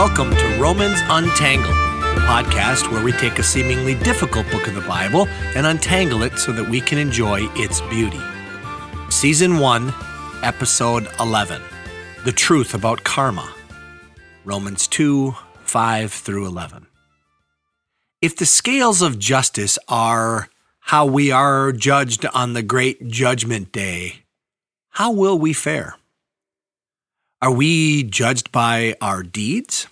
Welcome to Romans Untangled, the podcast where we take a seemingly difficult book of the Bible and untangle it so that we can enjoy its beauty. Season 1, Episode 11 The Truth About Karma. Romans 2 5 through 11. If the scales of justice are how we are judged on the great judgment day, how will we fare? Are we judged by our deeds?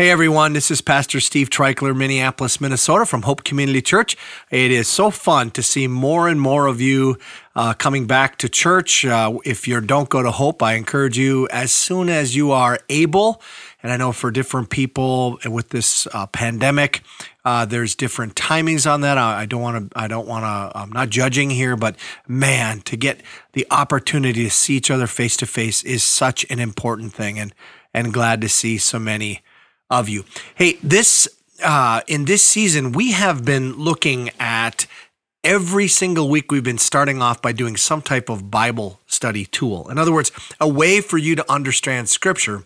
Hey everyone, this is Pastor Steve Treichler, Minneapolis, Minnesota from Hope Community Church. It is so fun to see more and more of you uh, coming back to church. Uh, if you don't go to Hope, I encourage you as soon as you are able. And I know for different people with this uh, pandemic, uh, there's different timings on that. I, I don't want to. I don't want to. I'm not judging here, but man, to get the opportunity to see each other face to face is such an important thing, and and glad to see so many of you. Hey, this uh, in this season, we have been looking at every single week. We've been starting off by doing some type of Bible study tool. In other words, a way for you to understand Scripture.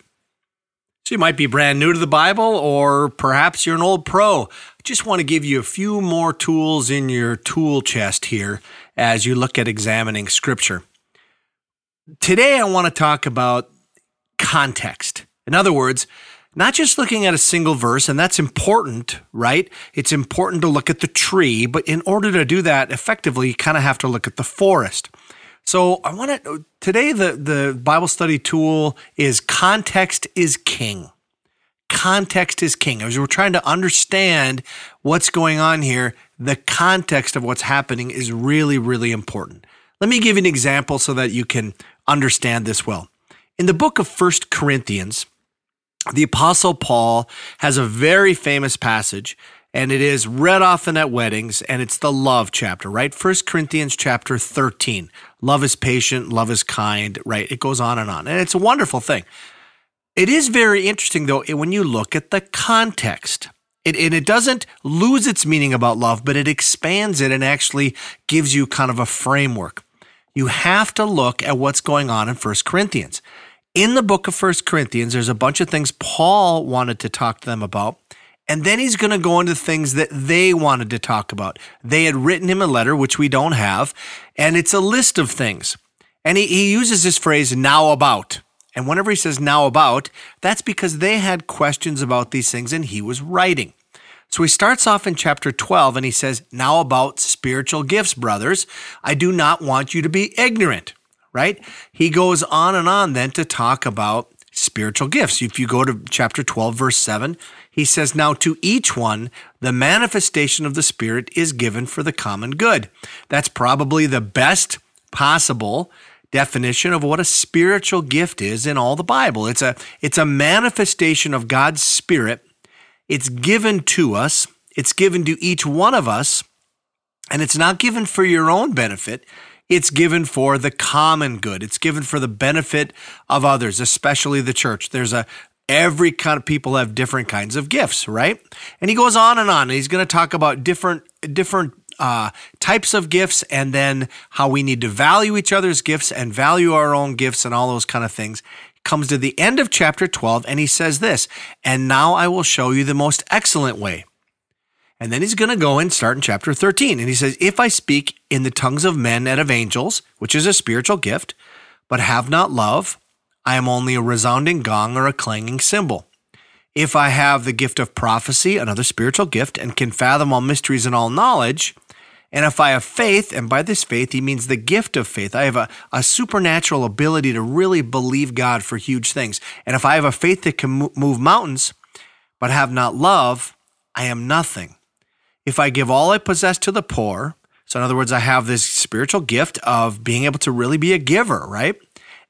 So you might be brand new to the Bible, or perhaps you're an old pro. I just want to give you a few more tools in your tool chest here as you look at examining Scripture. Today, I want to talk about context. In other words, not just looking at a single verse, and that's important, right? It's important to look at the tree, but in order to do that effectively, you kind of have to look at the forest. So I want to today the the Bible study tool is context is king. Context is king. As we're trying to understand what's going on here, the context of what's happening is really really important. Let me give you an example so that you can understand this well. In the book of First Corinthians, the Apostle Paul has a very famous passage, and it is read often at weddings, and it's the love chapter, right? First Corinthians chapter 13. Love is patient, love is kind, right? It goes on and on. And it's a wonderful thing. It is very interesting, though, when you look at the context. It, and it doesn't lose its meaning about love, but it expands it and actually gives you kind of a framework. You have to look at what's going on in First Corinthians in the book of First Corinthians, there's a bunch of things Paul wanted to talk to them about. And then he's going to go into things that they wanted to talk about. They had written him a letter, which we don't have, and it's a list of things. And he, he uses this phrase, now about. And whenever he says now about, that's because they had questions about these things and he was writing. So he starts off in chapter 12 and he says, Now about spiritual gifts, brothers, I do not want you to be ignorant right? He goes on and on then to talk about spiritual gifts. If you go to chapter 12, verse 7, he says, Now to each one, the manifestation of the Spirit is given for the common good. That's probably the best possible definition of what a spiritual gift is in all the Bible. It's a, it's a manifestation of God's Spirit. It's given to us, it's given to each one of us, and it's not given for your own benefit. It's given for the common good. It's given for the benefit of others, especially the church. There's a every kind of people have different kinds of gifts, right? And he goes on and on. And he's going to talk about different different uh, types of gifts and then how we need to value each other's gifts and value our own gifts and all those kind of things. Comes to the end of chapter 12 and he says this, and now I will show you the most excellent way. And then he's going to go and start in chapter 13. And he says, If I speak in the tongues of men and of angels, which is a spiritual gift, but have not love, I am only a resounding gong or a clanging cymbal. If I have the gift of prophecy, another spiritual gift, and can fathom all mysteries and all knowledge, and if I have faith, and by this faith, he means the gift of faith, I have a, a supernatural ability to really believe God for huge things. And if I have a faith that can move mountains, but have not love, I am nothing. If I give all I possess to the poor, so in other words, I have this spiritual gift of being able to really be a giver, right?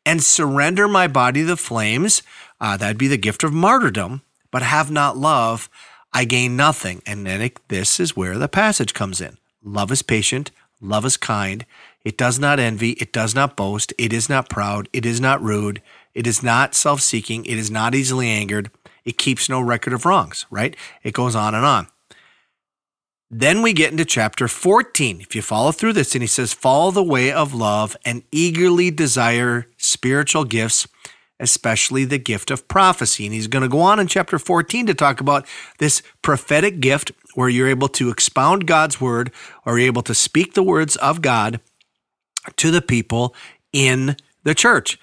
And surrender my body to the flames, uh, that'd be the gift of martyrdom, but have not love, I gain nothing. And then it, this is where the passage comes in. Love is patient, love is kind, it does not envy, it does not boast, it is not proud, it is not rude, it is not self seeking, it is not easily angered, it keeps no record of wrongs, right? It goes on and on. Then we get into chapter 14. If you follow through this, and he says, Follow the way of love and eagerly desire spiritual gifts, especially the gift of prophecy. And he's going to go on in chapter 14 to talk about this prophetic gift where you're able to expound God's word or you're able to speak the words of God to the people in the church.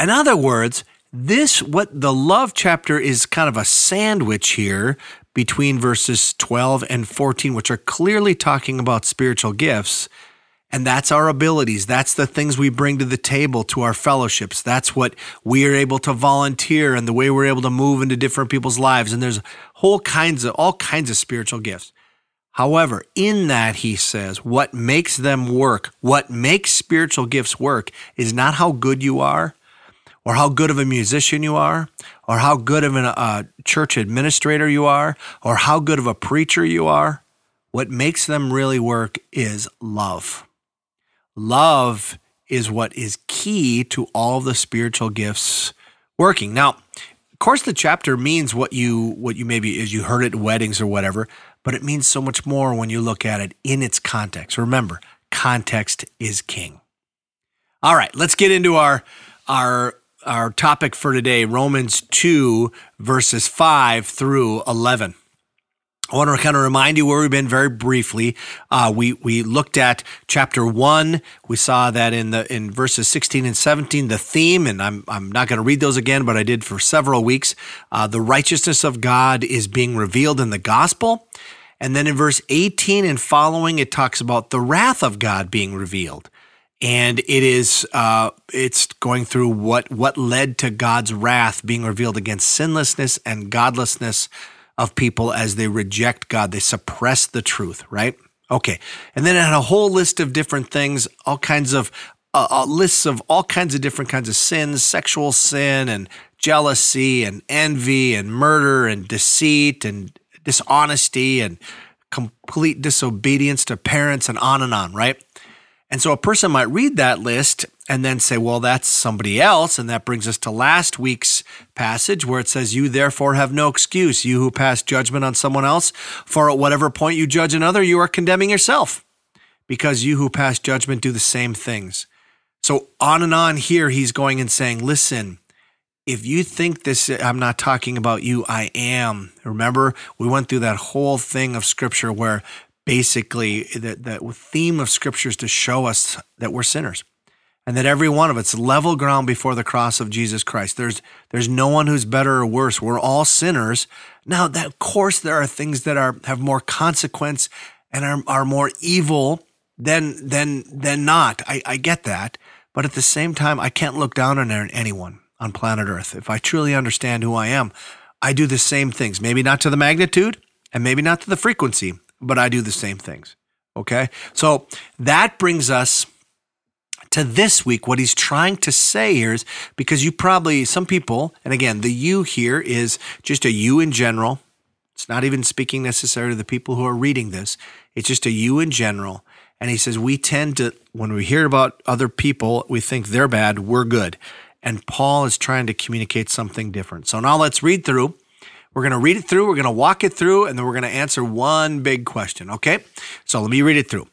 In other words, this, what the love chapter is kind of a sandwich here between verses 12 and 14, which are clearly talking about spiritual gifts. And that's our abilities. That's the things we bring to the table to our fellowships. That's what we are able to volunteer and the way we're able to move into different people's lives. And there's whole kinds of, all kinds of spiritual gifts. However, in that, he says, what makes them work, what makes spiritual gifts work is not how good you are, or how good of a musician you are, or how good of a uh, church administrator you are, or how good of a preacher you are. What makes them really work is love. Love is what is key to all the spiritual gifts working. Now, of course, the chapter means what you what you maybe is you heard at weddings or whatever, but it means so much more when you look at it in its context. Remember, context is king. All right, let's get into our our our topic for today Romans 2, verses 5 through 11. I want to kind of remind you where we've been very briefly. Uh, we we looked at chapter one. We saw that in the in verses sixteen and seventeen, the theme, and I'm I'm not going to read those again, but I did for several weeks. Uh, the righteousness of God is being revealed in the gospel, and then in verse eighteen and following, it talks about the wrath of God being revealed and it is uh, it's going through what what led to God's wrath being revealed against sinlessness and godlessness of people as they reject God, they suppress the truth, right? Okay, and then it had a whole list of different things, all kinds of uh, uh, lists of all kinds of different kinds of sins, sexual sin and jealousy and envy and murder and deceit and dishonesty and complete disobedience to parents and on and on, right? And so a person might read that list and then say, well, that's somebody else. And that brings us to last week's passage where it says, You therefore have no excuse, you who pass judgment on someone else. For at whatever point you judge another, you are condemning yourself, because you who pass judgment do the same things. So on and on here, he's going and saying, Listen, if you think this, I'm not talking about you, I am. Remember, we went through that whole thing of scripture where basically the, the theme of scripture is to show us that we're sinners and that every one of it's level ground before the cross of Jesus Christ. There's there's no one who's better or worse. We're all sinners. Now, that of course there are things that are have more consequence and are, are more evil than than than not. I, I get that. But at the same time, I can't look down on anyone on planet Earth. If I truly understand who I am, I do the same things. Maybe not to the magnitude and maybe not to the frequency, but I do the same things. Okay. So that brings us to this week. What he's trying to say here is because you probably, some people, and again, the you here is just a you in general. It's not even speaking necessarily to the people who are reading this. It's just a you in general. And he says, we tend to, when we hear about other people, we think they're bad, we're good. And Paul is trying to communicate something different. So now let's read through we're going to read it through, we're going to walk it through, and then we're going to answer one big question, okay? So let me read it through.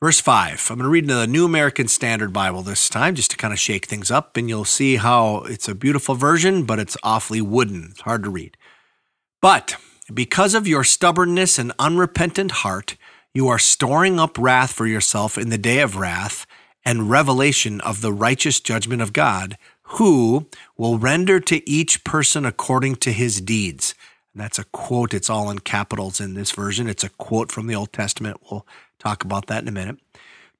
Verse 5. I'm going to read the New American Standard Bible this time just to kind of shake things up, and you'll see how it's a beautiful version, but it's awfully wooden. It's hard to read. But because of your stubbornness and unrepentant heart, you are storing up wrath for yourself in the day of wrath and revelation of the righteous judgment of God who will render to each person according to his deeds. And that's a quote. It's all in capitals in this version. It's a quote from the Old Testament. We'll talk about that in a minute.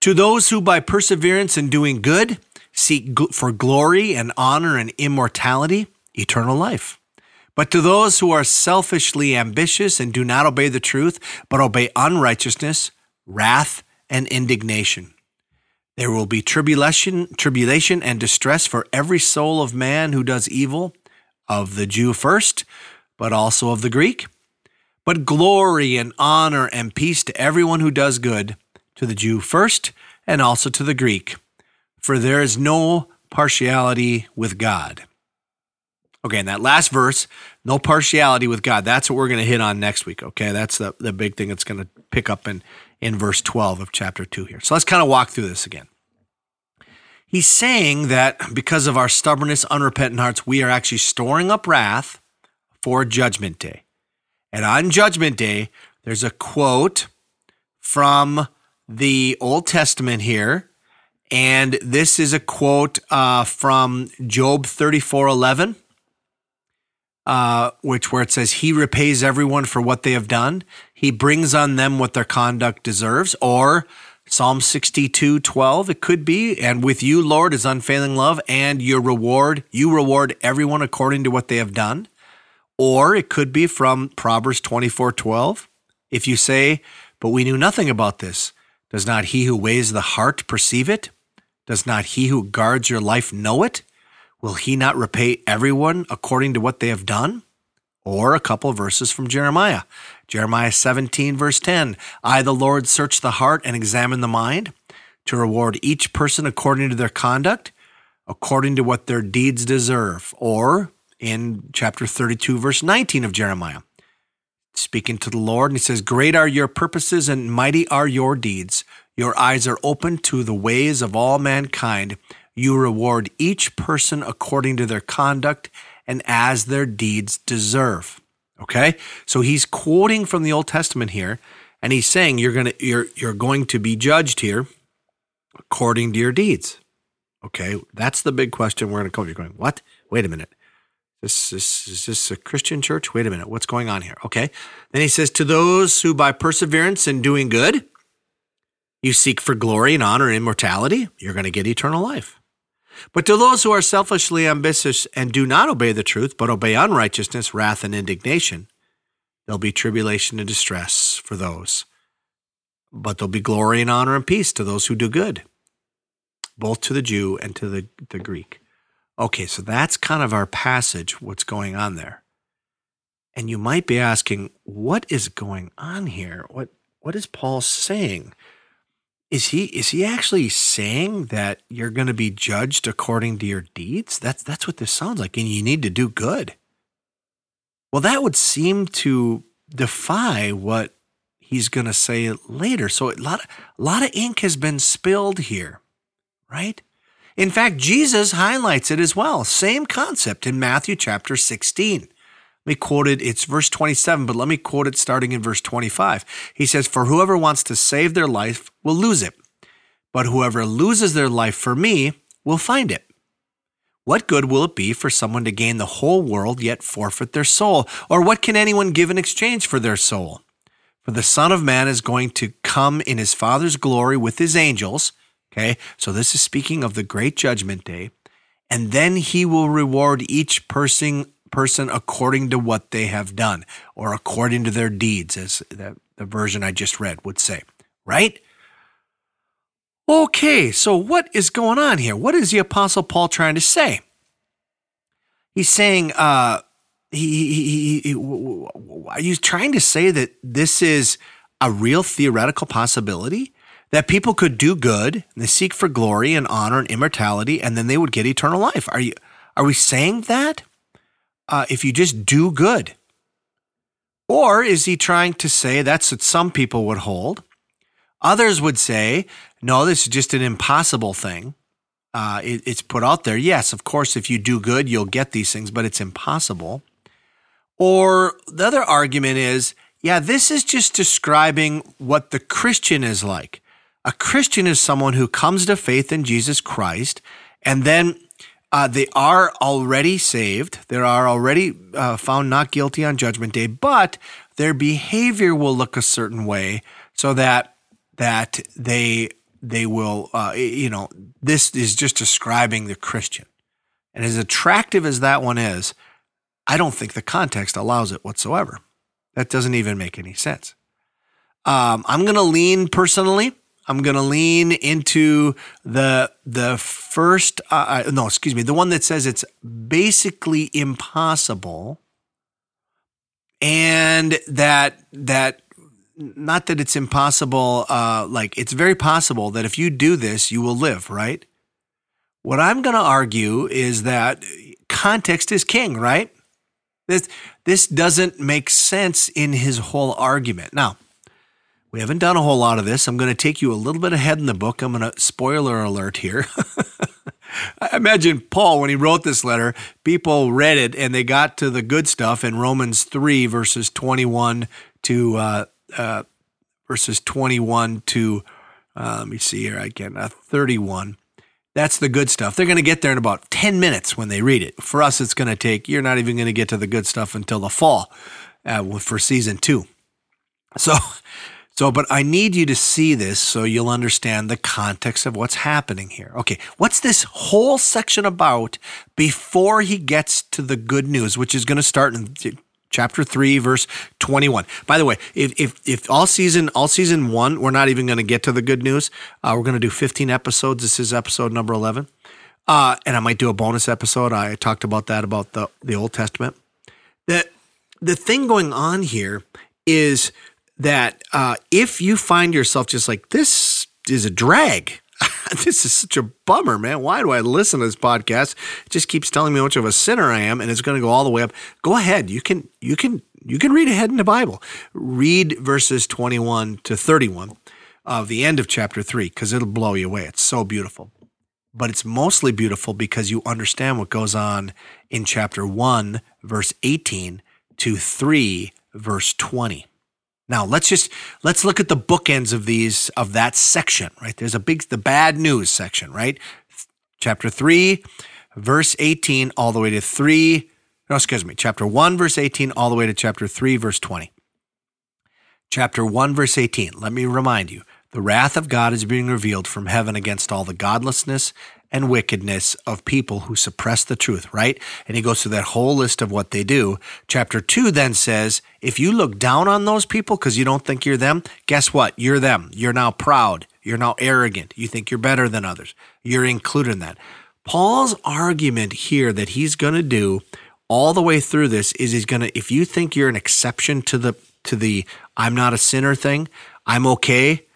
To those who by perseverance in doing good seek for glory and honor and immortality, eternal life. But to those who are selfishly ambitious and do not obey the truth, but obey unrighteousness, wrath, and indignation. There will be tribulation, tribulation and distress for every soul of man who does evil, of the Jew first, but also of the Greek. But glory and honor and peace to everyone who does good, to the Jew first, and also to the Greek. For there is no partiality with God. Okay, and that last verse, no partiality with God, that's what we're going to hit on next week. Okay, that's the, the big thing that's going to pick up in, in verse 12 of chapter 2 here. So let's kind of walk through this again. He's saying that because of our stubbornness, unrepentant hearts, we are actually storing up wrath for Judgment Day. And on Judgment Day, there's a quote from the Old Testament here. And this is a quote uh, from Job 34 11 uh, which where it says he repays everyone for what they have done. He brings on them what their conduct deserves. Or Psalm 62, 12, it could be. And with you, Lord, is unfailing love and your reward. You reward everyone according to what they have done. Or it could be from Proverbs 24, 12. If you say, but we knew nothing about this, does not he who weighs the heart perceive it? Does not he who guards your life know it? Will he not repay everyone according to what they have done? Or a couple verses from Jeremiah. Jeremiah 17, verse 10 I, the Lord, search the heart and examine the mind to reward each person according to their conduct, according to what their deeds deserve. Or in chapter 32, verse 19 of Jeremiah, speaking to the Lord, and he says, Great are your purposes and mighty are your deeds. Your eyes are open to the ways of all mankind. You reward each person according to their conduct and as their deeds deserve. Okay? So he's quoting from the Old Testament here, and he's saying you're gonna you're you're going to be judged here according to your deeds. Okay, that's the big question we're gonna come. You're going, what? Wait a minute. This, this is this a Christian church? Wait a minute, what's going on here? Okay. Then he says, To those who by perseverance in doing good, you seek for glory and honor and immortality, you're going to get eternal life. But to those who are selfishly ambitious and do not obey the truth, but obey unrighteousness, wrath, and indignation, there'll be tribulation and distress for those. But there'll be glory and honor and peace to those who do good, both to the Jew and to the, the Greek. Okay, so that's kind of our passage, what's going on there. And you might be asking, what is going on here? What what is Paul saying? Is he is he actually saying that you're going to be judged according to your deeds? That's that's what this sounds like, and you need to do good. Well, that would seem to defy what he's going to say later. So a lot a lot of ink has been spilled here, right? In fact, Jesus highlights it as well. Same concept in Matthew chapter 16 me quote it. It's verse 27, but let me quote it starting in verse 25. He says, For whoever wants to save their life will lose it, but whoever loses their life for me will find it. What good will it be for someone to gain the whole world yet forfeit their soul? Or what can anyone give in exchange for their soul? For the Son of Man is going to come in his Father's glory with his angels. Okay, so this is speaking of the great judgment day. And then he will reward each person person according to what they have done or according to their deeds, as the, the version I just read would say, right? Okay, so what is going on here? What is the Apostle Paul trying to say? He's saying, uh, he, he, he, are you trying to say that this is a real theoretical possibility? That people could do good and they seek for glory and honor and immortality, and then they would get eternal life. Are you are we saying that? Uh, if you just do good? Or is he trying to say that's what some people would hold? Others would say, no, this is just an impossible thing. Uh, it, it's put out there. Yes, of course, if you do good, you'll get these things, but it's impossible. Or the other argument is, yeah, this is just describing what the Christian is like. A Christian is someone who comes to faith in Jesus Christ and then uh, they are already saved. They are already uh, found not guilty on Judgment Day, but their behavior will look a certain way, so that that they they will, uh, you know, this is just describing the Christian. And as attractive as that one is, I don't think the context allows it whatsoever. That doesn't even make any sense. Um, I'm going to lean personally I'm going to lean into the the first uh, uh, no, excuse me, the one that says it's basically impossible and that that not that it's impossible uh, like it's very possible that if you do this you will live, right? What I'm going to argue is that context is king, right? This this doesn't make sense in his whole argument. Now, we haven't done a whole lot of this. I'm going to take you a little bit ahead in the book. I'm going to spoiler alert here. I imagine Paul, when he wrote this letter, people read it and they got to the good stuff in Romans 3, verses 21 to uh, uh, verses 21 to, uh, let me see here again, uh, 31. That's the good stuff. They're going to get there in about 10 minutes when they read it. For us, it's going to take, you're not even going to get to the good stuff until the fall uh, for season two. So, so, but I need you to see this so you'll understand the context of what's happening here. Okay, what's this whole section about before he gets to the good news, which is going to start in chapter 3 verse 21 by the way if if, if all season all season one we're not even going to get to the good news uh, we're going to do 15 episodes. This is episode number 11 uh, and i might do a bonus episode. I talked about that about the the old testament. That the thing going on here is that uh, if you find yourself just like this is a drag. This is such a bummer man. Why do i listen to this podcast? It just keeps telling me how much of a sinner i am and it's going to go all the way up. Go ahead. You can you can you can read ahead in the bible. Read verses 21 to 31 of the end of chapter 3 because it'll blow you away. It's so beautiful. But it's mostly beautiful because you understand what goes on in chapter 1 verse 18 to 3 verse 20 now let's just let's look at the bookends of these of that section, right? There's a big the bad news section, right? Chapter 3, verse 18 all the way to 3 no, excuse me, chapter 1 verse 18 all the way to chapter 3 verse 20. Chapter 1 verse 18. Let me remind you, the wrath of God is being revealed from heaven against all the godlessness and wickedness of people who suppress the truth, right? And he goes through that whole list of what they do. Chapter two then says, if you look down on those people because you don't think you're them, guess what? You're them. You're now proud. You're now arrogant. You think you're better than others. You're included in that. Paul's argument here that he's going to do all the way through this is he's going to, if you think you're an exception to the, to the I'm not a sinner thing, I'm okay,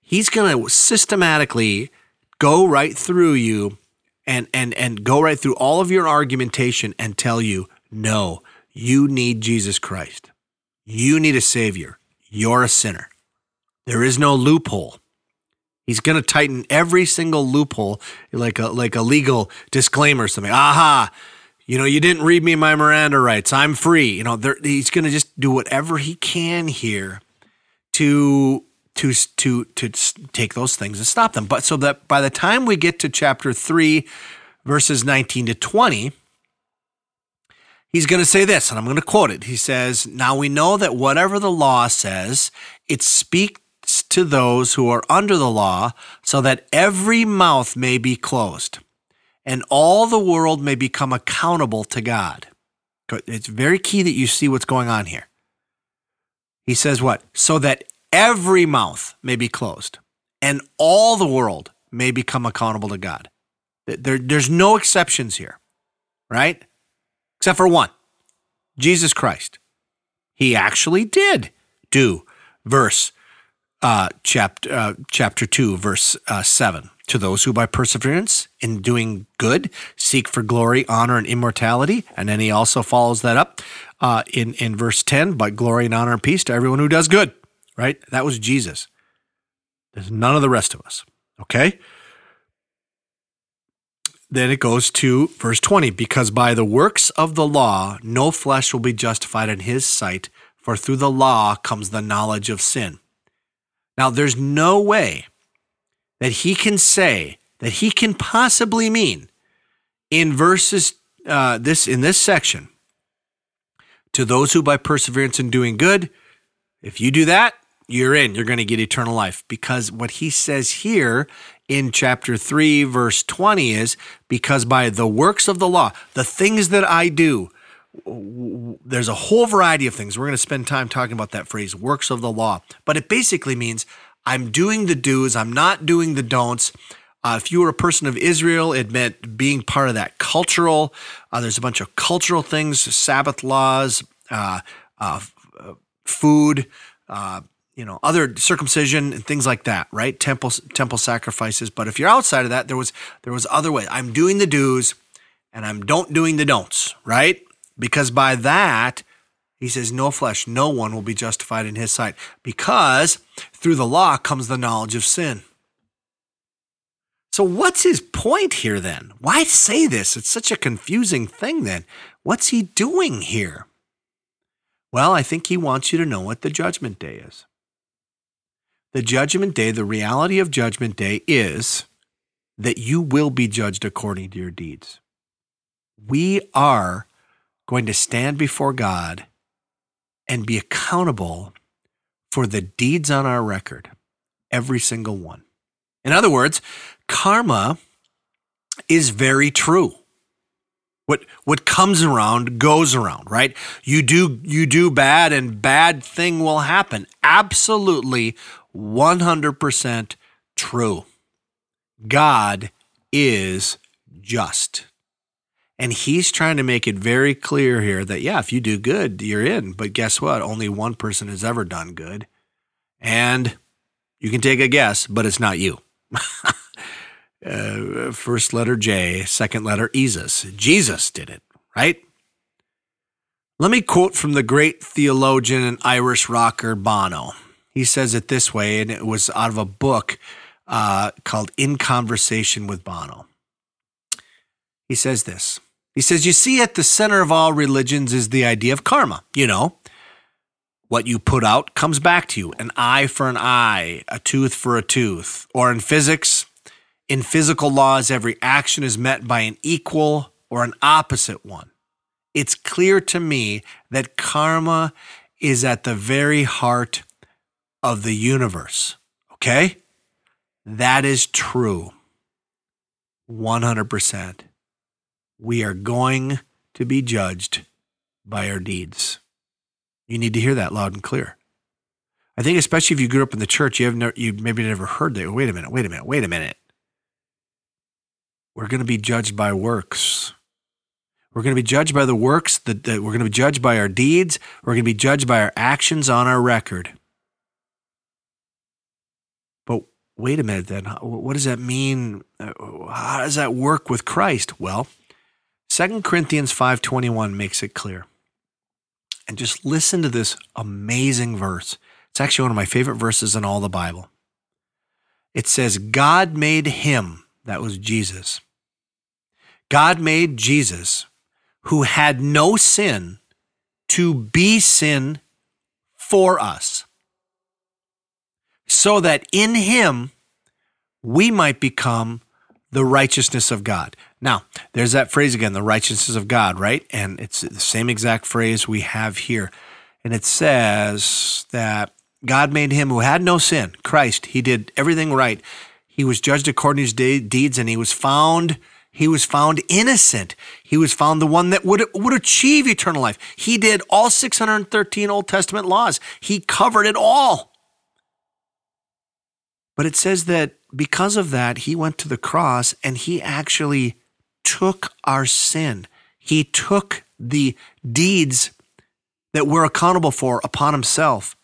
he's going to systematically go right through you and and and go right through all of your argumentation and tell you no you need Jesus Christ. You need a savior. You're a sinner. There is no loophole. He's going to tighten every single loophole like a like a legal disclaimer or something. Aha! You know you didn't read me my Miranda rights. I'm free. You know he's going to just do whatever he can here to to to to take those things and stop them. But so that by the time we get to chapter 3 verses 19 to 20 he's going to say this and I'm going to quote it. He says, "Now we know that whatever the law says, it speaks to those who are under the law so that every mouth may be closed and all the world may become accountable to God." It's very key that you see what's going on here. He says what? So that every mouth may be closed and all the world may become accountable to God. There, there's no exceptions here, right? Except for one Jesus Christ. He actually did do verse uh, chapter, uh, chapter 2, verse uh, 7. To those who by perseverance in doing good seek for glory, honor, and immortality. And then he also follows that up uh, in, in verse 10 but glory and honor and peace to everyone who does good right? That was Jesus. There's none of the rest of us. Okay? Then it goes to verse 20 because by the works of the law, no flesh will be justified in his sight, for through the law comes the knowledge of sin. Now, there's no way that he can say that he can possibly mean in verses uh, this in this section to those who by perseverance in doing good if you do that you're in. You're going to get eternal life. Because what he says here in chapter 3, verse 20 is because by the works of the law, the things that I do, there's a whole variety of things. We're going to spend time talking about that phrase, works of the law. But it basically means I'm doing the do's, I'm not doing the don'ts. Uh, if you were a person of Israel, it meant being part of that cultural. Uh, there's a bunch of cultural things, Sabbath laws, uh, uh food, uh, you know other circumcision and things like that right temple temple sacrifices but if you're outside of that there was there was other ways i'm doing the do's and i'm don't doing the don'ts right because by that he says no flesh no one will be justified in his sight because through the law comes the knowledge of sin So, what's his point here then? Why say this? It's such a confusing thing then. What's he doing here? Well, I think he wants you to know what the judgment day is. The judgment day, the reality of judgment day is that you will be judged according to your deeds. We are going to stand before God and be accountable for the deeds on our record, every single one. In other words, karma is very true. What what comes around goes around, right? You do you do bad and bad thing will happen. Absolutely 100% true. God is just. And he's trying to make it very clear here that, yeah, if you do good, you're in. But guess what? Only one person has ever done good. And you can take a guess, but it's not you. uh, first letter J, second letter Jesus. Jesus did it, right? Let me quote from the great theologian and Irish rocker Bono. He says it this way, and it was out of a book uh, called In Conversation with Bono. He says this he says, You see, at the center of all religions is the idea of karma. You know, what you put out comes back to you an eye for an eye, a tooth for a tooth. Or in physics, in physical laws, every action is met by an equal or an opposite one. It's clear to me that karma is at the very heart of the universe. Okay? That is true. 100% we are going to be judged by our deeds. You need to hear that loud and clear. I think, especially if you grew up in the church, you have no, you maybe never heard that. Wait a minute, wait a minute, wait a minute. We're going to be judged by works. We're going to be judged by the works that, that we're going to be judged by our deeds. We're going to be judged by our actions on our record. But wait a minute, then, what does that mean? Uh, how does that work with Christ? Well, 2 Corinthians 5:21 makes it clear. And just listen to this amazing verse. It's actually one of my favorite verses in all the Bible. It says, God made him, that was Jesus. God made Jesus, who had no sin, to be sin for us, so that in him we might become the righteousness of God. Now, there's that phrase again, the righteousness of God, right? And it's the same exact phrase we have here. And it says that God made him who had no sin, Christ. He did everything right. He was judged according to his deeds and he was found he was found innocent. He was found the one that would would achieve eternal life. He did all 613 Old Testament laws. He covered it all. But it says that because of that, he went to the cross and he actually took our sin. He took the deeds that we're accountable for upon himself.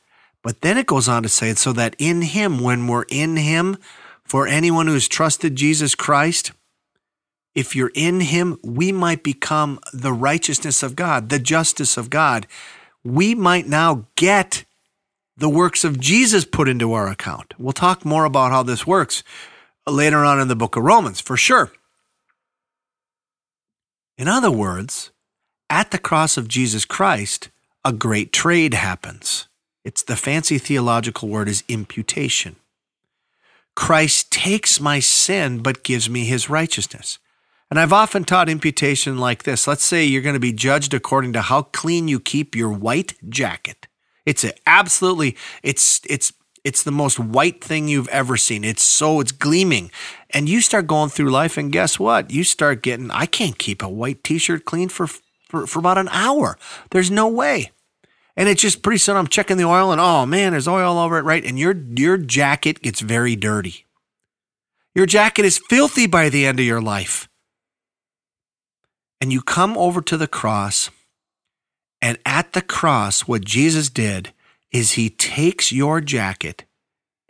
But then it goes on to say, so that in him, when we're in him, for anyone who's trusted Jesus Christ, if you're in him, we might become the righteousness of God, the justice of God. We might now get the works of Jesus put into our account. We'll talk more about how this works later on in the book of Romans, for sure. In other words, at the cross of Jesus Christ, a great trade happens. It's the fancy theological word is imputation. Christ takes my sin but gives me his righteousness. And I've often taught imputation like this. Let's say you're going to be judged according to how clean you keep your white jacket. It's a, absolutely it's it's it's the most white thing you've ever seen. It's so it's gleaming. And you start going through life and guess what? You start getting I can't keep a white t-shirt clean for for, for about an hour. There's no way. And it's just pretty soon I'm checking the oil and oh man, there's oil all over it, right? And your your jacket gets very dirty. Your jacket is filthy by the end of your life. And you come over to the cross and at the cross, what Jesus did is he takes your jacket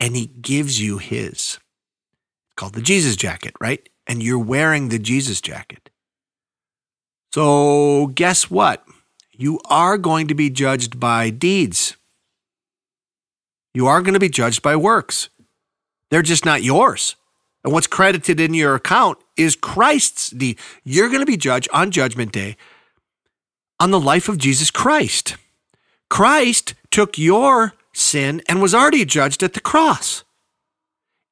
and he gives you his. It's called the Jesus jacket, right? And you're wearing the Jesus jacket. So, guess what? You are going to be judged by deeds. You are going to be judged by works. They're just not yours. And what's credited in your account is Christ's deed. You're going to be judged on Judgment Day on the life of Jesus Christ. Christ took your sin and was already judged at the cross.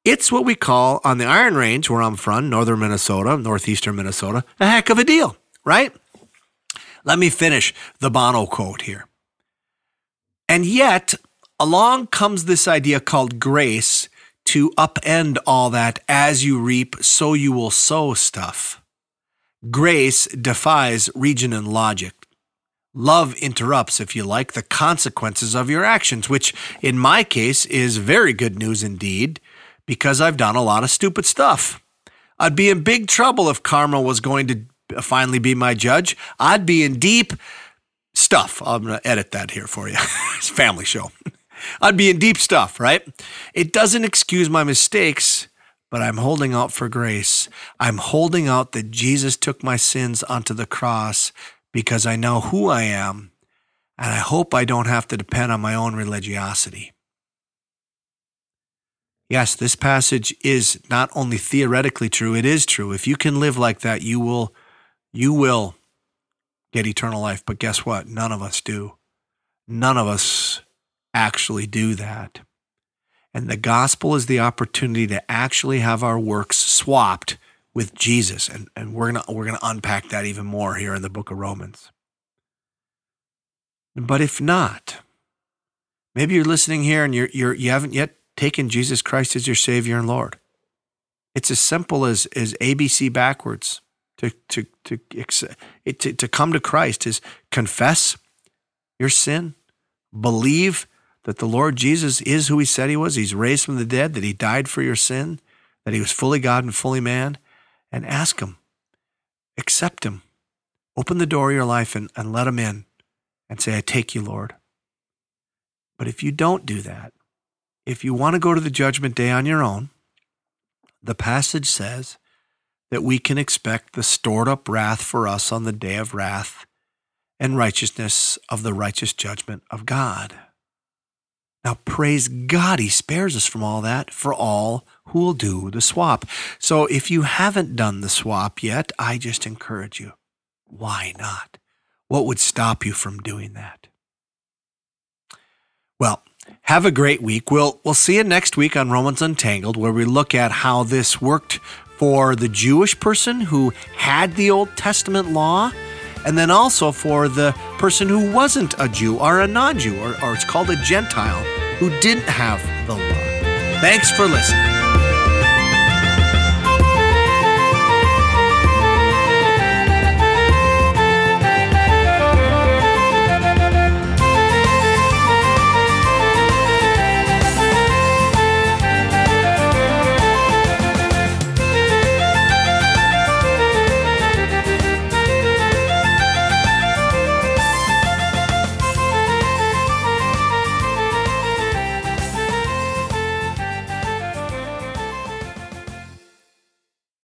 It's what we call on the Iron Range, where I'm from, northern Minnesota, northeastern Minnesota, a heck of a deal, right? Let me finish the Bono quote here. And yet, along comes this idea called grace to upend all that as you reap, so you will sow stuff. Grace defies region and logic. Love interrupts, if you like, the consequences of your actions, which in my case is very good news indeed, because I've done a lot of stupid stuff. I'd be in big trouble if karma was going to finally be my judge. I'd be in deep stuff. I'm going to edit that here for you. it's a family show. I'd be in deep stuff, right? It doesn't excuse my mistakes, but I'm holding out for grace. I'm holding out that Jesus took my sins onto the cross because I know who I am, and I hope I don't have to depend on my own religiosity. Yes, this passage is not only theoretically true, it is true. If you can live like that, you will you will get eternal life. But guess what? None of us do. None of us actually do that. And the gospel is the opportunity to actually have our works swapped with Jesus. And, and we're gonna we're gonna unpack that even more here in the book of Romans. But if not, maybe you're listening here and you're you're you haven't yet taken Jesus Christ as your Savior and Lord. It's as simple as as ABC backwards. To to to to, to come to Christ is confess your sin, believe that the Lord Jesus is who he said he was. He's raised from the dead, that he died for your sin, that he was fully God and fully man, and ask Him, accept Him, open the door of your life and, and let Him in and say, I take you, Lord. But if you don't do that, if you want to go to the judgment day on your own, the passage says that we can expect the stored up wrath for us on the day of wrath and righteousness of the righteous judgment of God. Now, praise God, He spares us from all that for all who will do the swap. So, if you haven't done the swap yet, I just encourage you. Why not? What would stop you from doing that? Well, have a great week. We'll, we'll see you next week on Romans Untangled, where we look at how this worked for the Jewish person who had the Old Testament law and then also for the person who wasn't a Jew or a non Jew, or, or it's called a Gentile, who didn't have the law. Thanks for listening.